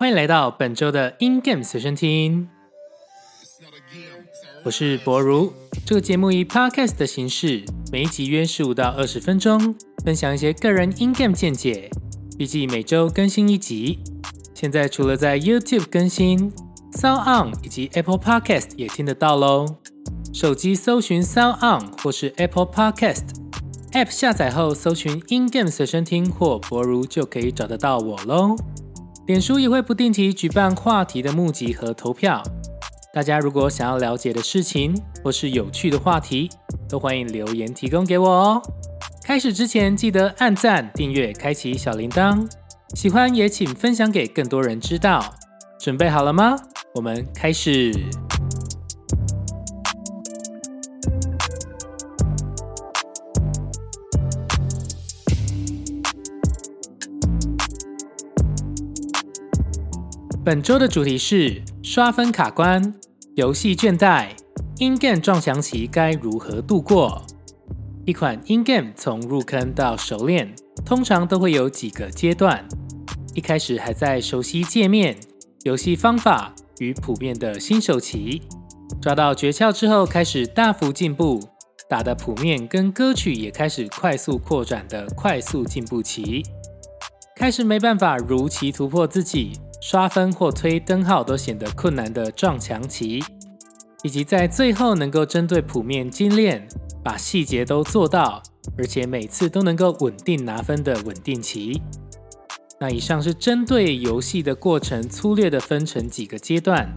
欢迎来到本周的 In Game 随身听，我是博如。这个节目以 Podcast 的形式，每一集约十五到二十分钟，分享一些个人 In Game 见解。预计每周更新一集。现在除了在 YouTube 更新，Sound On 以及 Apple Podcast 也听得到喽。手机搜寻 Sound On 或是 Apple Podcast，App 下载后搜寻 In Game 随身听或博如就可以找得到我喽。脸书也会不定期举办话题的募集和投票，大家如果想要了解的事情或是有趣的话题，都欢迎留言提供给我哦。开始之前记得按赞、订阅、开启小铃铛，喜欢也请分享给更多人知道。准备好了吗？我们开始。本周的主题是刷分卡关、游戏倦怠、In Game 撞墙期该如何度过？一款 In Game 从入坑到熟练，通常都会有几个阶段。一开始还在熟悉界面、游戏方法与普遍的新手期，抓到诀窍之后，开始大幅进步，打的谱面跟歌曲也开始快速扩展的快速进步期，开始没办法如期突破自己。刷分或推灯号都显得困难的撞墙期，以及在最后能够针对谱面精炼，把细节都做到，而且每次都能够稳定拿分的稳定期。那以上是针对游戏的过程粗略的分成几个阶段，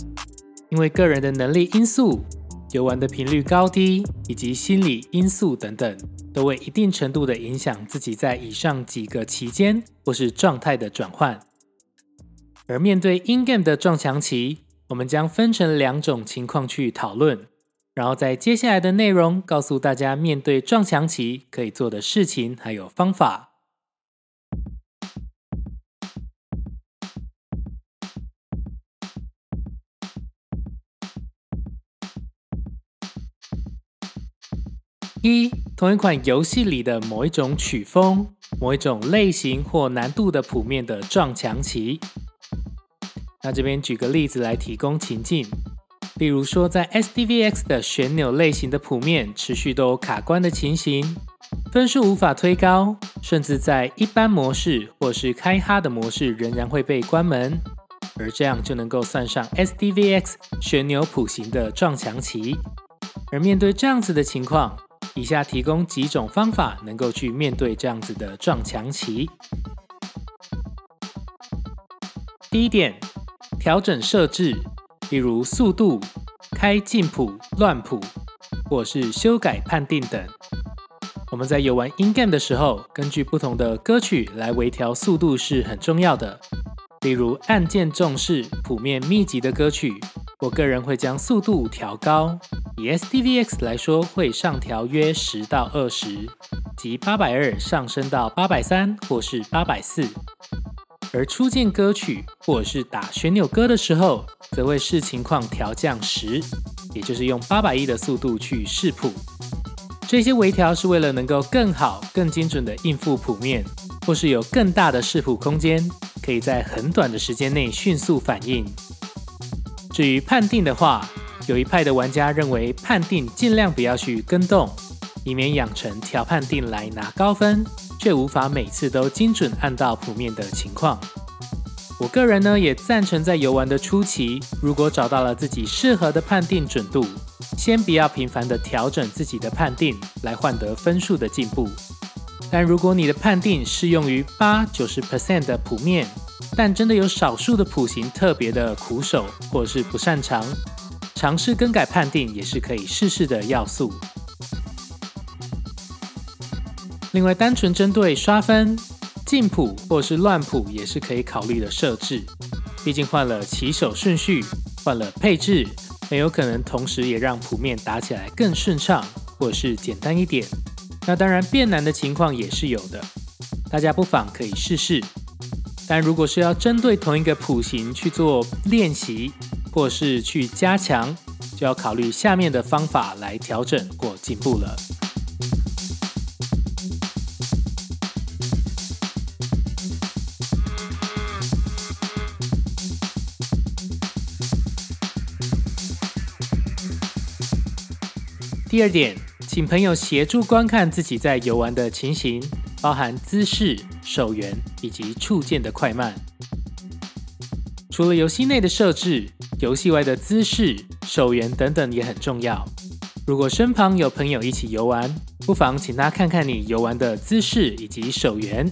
因为个人的能力因素、游玩的频率高低以及心理因素等等，都会一定程度的影响自己在以上几个期间或是状态的转换。而面对 in game 的撞墙期，我们将分成两种情况去讨论，然后在接下来的内容告诉大家面对撞墙期可以做的事情还有方法。一，同一款游戏里的某一种曲风、某一种类型或难度的谱面的撞墙棋。那这边举个例子来提供情境，例如说在 SDVX 的旋钮类型的谱面持续都卡关的情形，分数无法推高，甚至在一般模式或是开哈的模式仍然会被关门，而这样就能够算上 SDVX 旋钮谱型的撞墙期。而面对这样子的情况，以下提供几种方法能够去面对这样子的撞墙期。第一点。调整设置，例如速度、开进谱、乱谱，或是修改判定等。我们在游玩 in game 的时候，根据不同的歌曲来微调速度是很重要的。例如按键重视、谱面密集的歌曲，我个人会将速度调高。以 SDVX 来说，会上调约十到二十，即八百二上升到八百三或是八百四。而初见歌曲或者是打旋钮歌的时候，则会视情况调降十，也就是用八百亿的速度去视谱。这些微调是为了能够更好、更精准的应付谱面，或是有更大的视谱空间，可以在很短的时间内迅速反应。至于判定的话，有一派的玩家认为判定尽量不要去跟动，以免养成调判定来拿高分。却无法每次都精准按到谱面的情况。我个人呢也赞成在游玩的初期，如果找到了自己适合的判定准度，先不要频繁的调整自己的判定来换得分数的进步。但如果你的判定适用于八九十 percent 的谱面，但真的有少数的谱型特别的苦手或是不擅长，尝试更改判定也是可以试试的要素。另外，单纯针对刷分、进谱或是乱谱也是可以考虑的设置。毕竟换了起手顺序，换了配置，很有可能同时也让谱面打起来更顺畅，或是简单一点。那当然变难的情况也是有的，大家不妨可以试试。但如果是要针对同一个谱型去做练习，或是去加强，就要考虑下面的方法来调整或进步了。第二点，请朋友协助观看自己在游玩的情形，包含姿势、手缘以及触键的快慢。除了游戏内的设置，游戏外的姿势、手缘等等也很重要。如果身旁有朋友一起游玩，不妨请他看看你游玩的姿势以及手缘，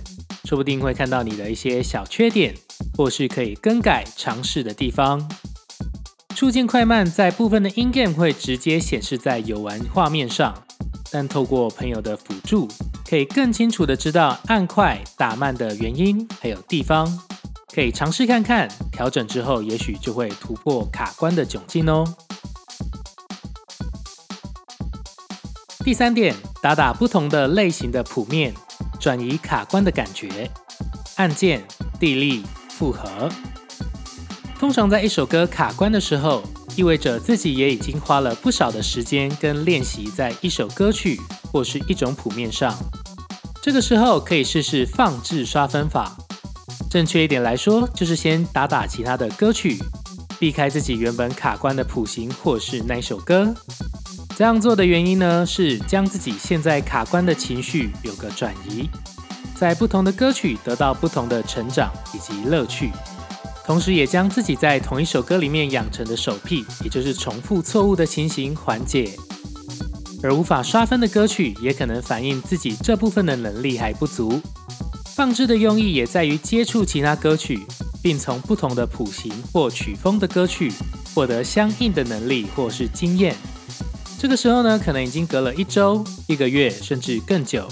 说不定会看到你的一些小缺点，或是可以更改尝试的地方。触键快慢在部分的 in game 会直接显示在游玩画面上，但透过朋友的辅助，可以更清楚的知道按快打慢的原因还有地方，可以尝试看看，调整之后也许就会突破卡关的窘境哦。第三点，打打不同的类型的谱面，转移卡关的感觉，按键、地利、复合。通常在一首歌卡关的时候，意味着自己也已经花了不少的时间跟练习在一首歌曲或是一种谱面上。这个时候可以试试放置刷分法。正确一点来说，就是先打打其他的歌曲，避开自己原本卡关的谱型或是那首歌。这样做的原因呢，是将自己现在卡关的情绪有个转移，在不同的歌曲得到不同的成长以及乐趣。同时，也将自己在同一首歌里面养成的手癖，也就是重复错误的情形缓解。而无法刷分的歌曲，也可能反映自己这部分的能力还不足。放置的用意也在于接触其他歌曲，并从不同的谱型或曲风的歌曲获得相应的能力或是经验。这个时候呢，可能已经隔了一周、一个月，甚至更久。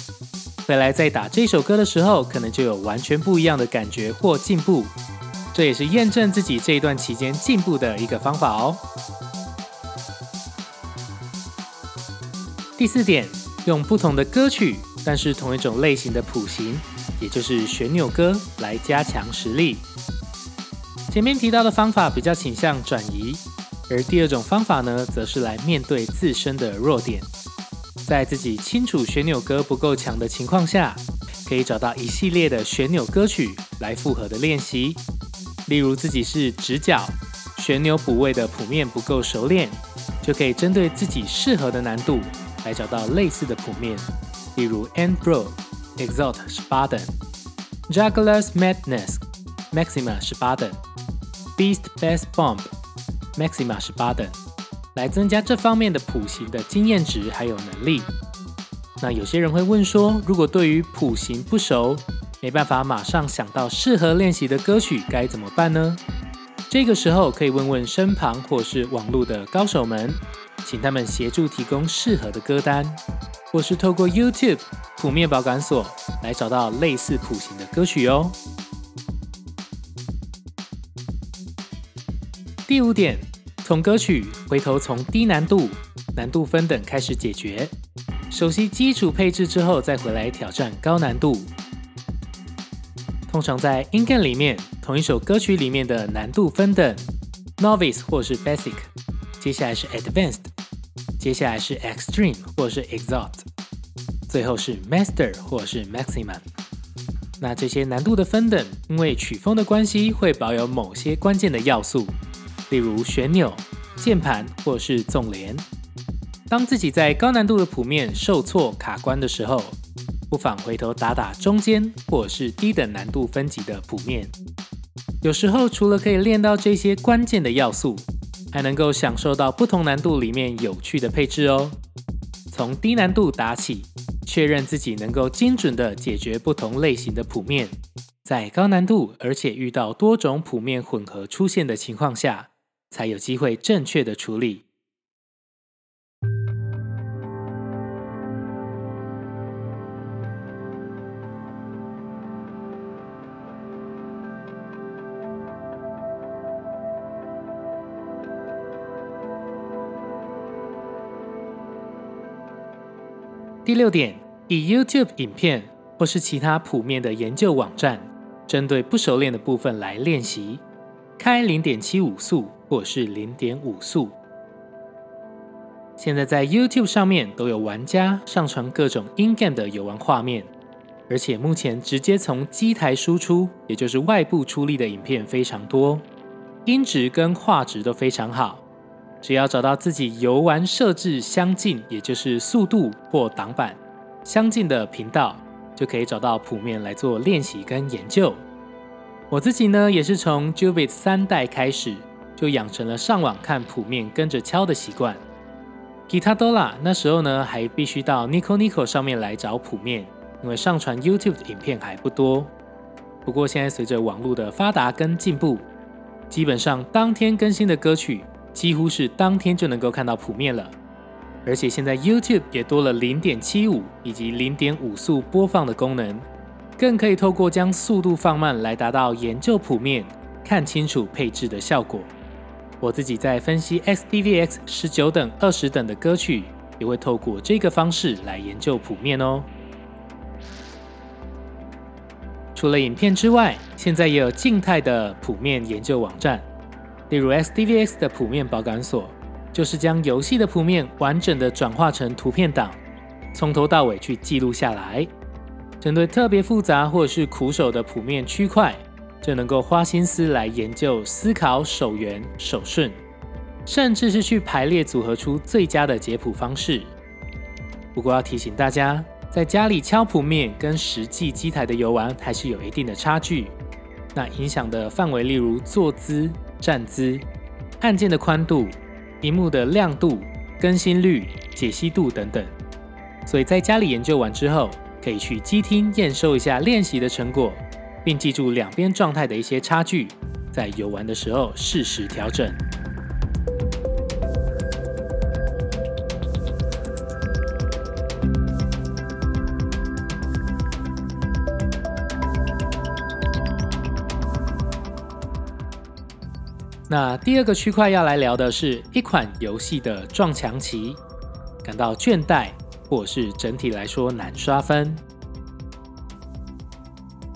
回来再打这首歌的时候，可能就有完全不一样的感觉或进步。这也是验证自己这一段期间进步的一个方法哦。第四点，用不同的歌曲，但是同一种类型的谱型，也就是旋钮歌来加强实力。前面提到的方法比较倾向转移，而第二种方法呢，则是来面对自身的弱点，在自己清楚旋钮歌不够强的情况下，可以找到一系列的旋钮歌曲来复合的练习。例如自己是直角旋钮补位的谱面不够熟练，就可以针对自己适合的难度来找到类似的谱面。例如 End Bro Exalt 十八等，Juggler's Madness Maxima 十八等，Beast Bass Bomb Maxima 十八等，来增加这方面的谱型的经验值还有能力。那有些人会问说，如果对于谱型不熟，没办法马上想到适合练习的歌曲该怎么办呢？这个时候可以问问身旁或是网络的高手们，请他们协助提供适合的歌单，或是透过 YouTube 谱面保管所来找到类似谱型的歌曲哦。第五点，从歌曲回头从低难度、难度分等开始解决，熟悉基础配置之后再回来挑战高难度。通常在 i n g a n 里面，同一首歌曲里面的难度分等，Novice 或是 Basic，接下来是 Advanced，接下来是 Extreme 或是 Exalt，最后是 Master 或是 Maximum。那这些难度的分等，因为曲风的关系，会保有某些关键的要素，例如旋钮、键盘或是纵联。当自己在高难度的谱面受挫卡关的时候，不妨回头打打中间或是低等难度分级的谱面，有时候除了可以练到这些关键的要素，还能够享受到不同难度里面有趣的配置哦。从低难度打起，确认自己能够精准的解决不同类型的谱面，在高难度而且遇到多种谱面混合出现的情况下，才有机会正确的处理。第六点，以 YouTube 影片或是其他普面的研究网站，针对不熟练的部分来练习，开零点七五速或是零点五速。现在在 YouTube 上面都有玩家上传各种 in-game 的游玩画面，而且目前直接从机台输出，也就是外部出力的影片非常多，音质跟画质都非常好。只要找到自己游玩设置相近，也就是速度或挡板相近的频道，就可以找到谱面来做练习跟研究。我自己呢，也是从 Jubit 三代开始，就养成了上网看谱面跟着敲的习惯。Guitardola 那时候呢，还必须到 Nico Nico 上面来找谱面，因为上传 YouTube 的影片还不多。不过现在随着网络的发达跟进步，基本上当天更新的歌曲几乎是当天就能够看到谱面了。而且现在 youtube 也多了零点七五以及零点五速播放的功能更可以透过将速度放慢来达到研究谱面看清楚配置的效果。我自己在分析 xdvx 十九等二十等的歌曲也会透过这个方式来研究谱面哦。除了影片之外现在也有静态的谱面研究网站。例如 SDVS 的谱面保管锁，就是将游戏的谱面完整的转化成图片档，从头到尾去记录下来。针对特别复杂或者是苦手的谱面区块，就能够花心思来研究、思考手源、手顺，甚至是去排列组合出最佳的解谱方式。不过要提醒大家，在家里敲谱面跟实际机台的游玩还是有一定的差距。那影响的范围，例如坐姿。站姿按键的宽度屏幕的亮度更新率解析度等等。所以在家里研究完之后可以去机厅验收一下练习的成果并记住两边状态的一些差距在游玩的时候适时调整。那第二个区块要来聊的是一款游戏的撞墙棋感到倦怠或是整体来说难刷分。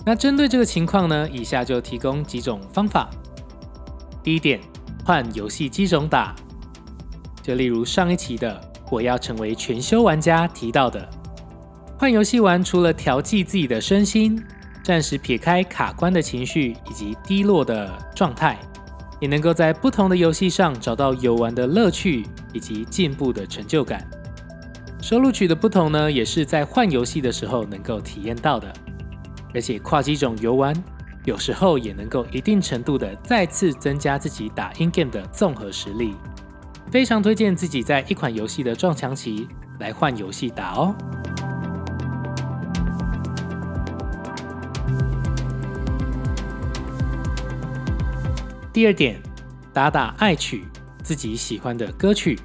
那针对这个情况呢以下就提供几种方法。第一点换游戏机种打。就例如上一期的我要成为全修玩家提到的。换游戏玩除了调剂自己的身心暂时撇开卡关的情绪以及低落的状态。也能够在不同的游戏上找到游玩的乐趣，以及进步的成就感。收录曲的不同呢，也是在换游戏的时候能够体验到的。而且跨几种游玩，有时候也能够一定程度的再次增加自己打 In Game 的综合实力。非常推荐自己在一款游戏的撞墙期来换游戏打哦。第二点，打打爱曲，自己喜欢的歌曲。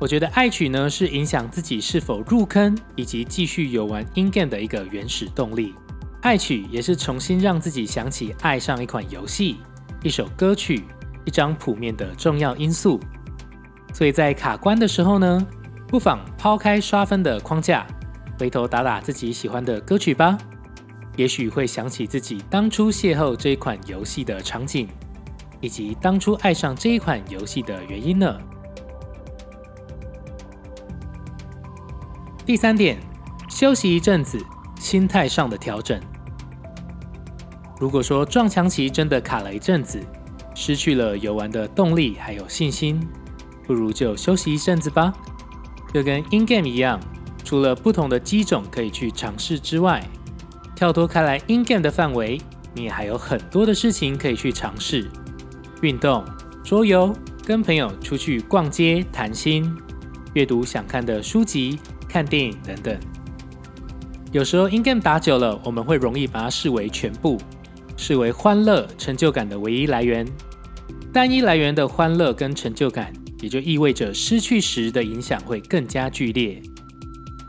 我觉得爱曲呢，是影响自己是否入坑以及继续游玩 Ingame 的一个原始动力。爱曲也是重新让自己想起爱上一款游戏，一首歌曲，一张谱面的重要因素。所以在卡关的时候呢，不妨抛开刷分的框架，回头打打自己喜欢的歌曲吧。也许会想起自己当初邂逅这一款游戏的场景以及当初爱上这一款游戏的原因呢？第三点休息一阵子心态上的调整。如果说撞墙棋真的卡了一阵子失去了游玩的动力还有信心不如就休息一阵子吧。就跟 ingame 一样除了不同的机种可以去尝试之外跳脱开来 ingame 的范围你还有很多的事情可以去尝试。运动桌游跟朋友出去逛街谈心阅读想看的书籍看电影等等。有时候 ingame 打久了我们会容易把它视为全部视为欢乐成就感的唯一来源。单一来源的欢乐跟成就感也就意味着失去时的影响会更加剧烈。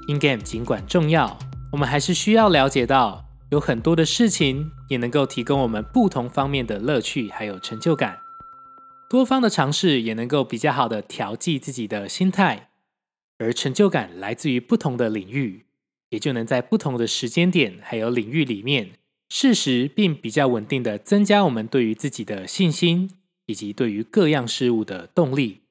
ingame 尽管重要我们还是需要了解到有很多的事情也能够提供我们不同方面的乐趣还有成就感。多方的尝试也能够比较好的调剂自己的心态而成就感来自于不同的领域也就能在不同的时间点还有领域里面适时并比较稳定的增加我们对于自己的信心以及对于各样事物的动力。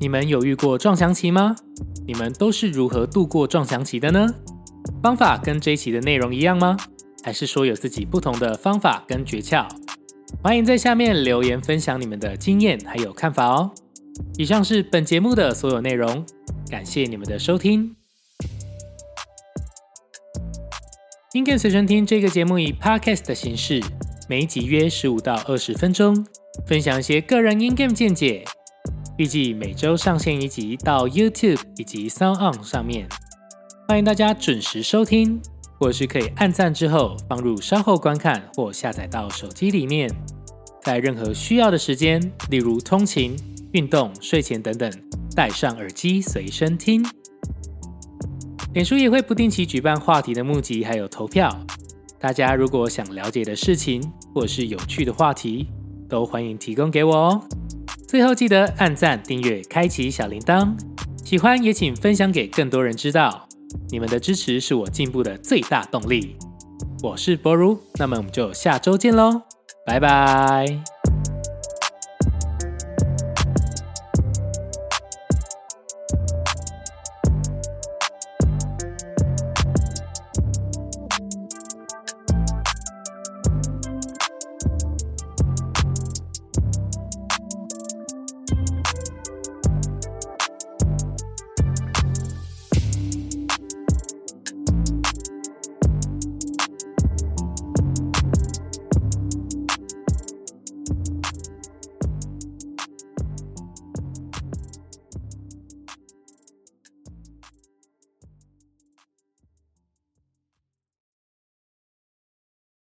你们有遇过撞墙期吗？你们都是如何度过撞墙期的呢？方法跟这一期的内容一样吗？还是说有自己不同的方法跟诀窍？欢迎在下面留言分享你们的经验还有看法哦。以上是本节目的所有内容，感谢你们的收听。音乐随身听这个节目以 podcast 的形式，每集约十五到二十分钟，分享一些个人音 game 见解。预计每周上线一集到 YouTube 以及 Sound On 上面，欢迎大家准时收听，或是可以按赞之后放入稍后观看或下载到手机里面，在任何需要的时间，例如通勤、运动、睡前等等，戴上耳机随身听。脸书也会不定期举办话题的募集还有投票，大家如果想了解的事情或是有趣的话题，都欢迎提供给我哦。最后记得按赞、订阅、开启小铃铛，喜欢也请分享给更多人知道。你们的支持是我进步的最大动力。我是博如，那么我们就下周见喽，拜拜。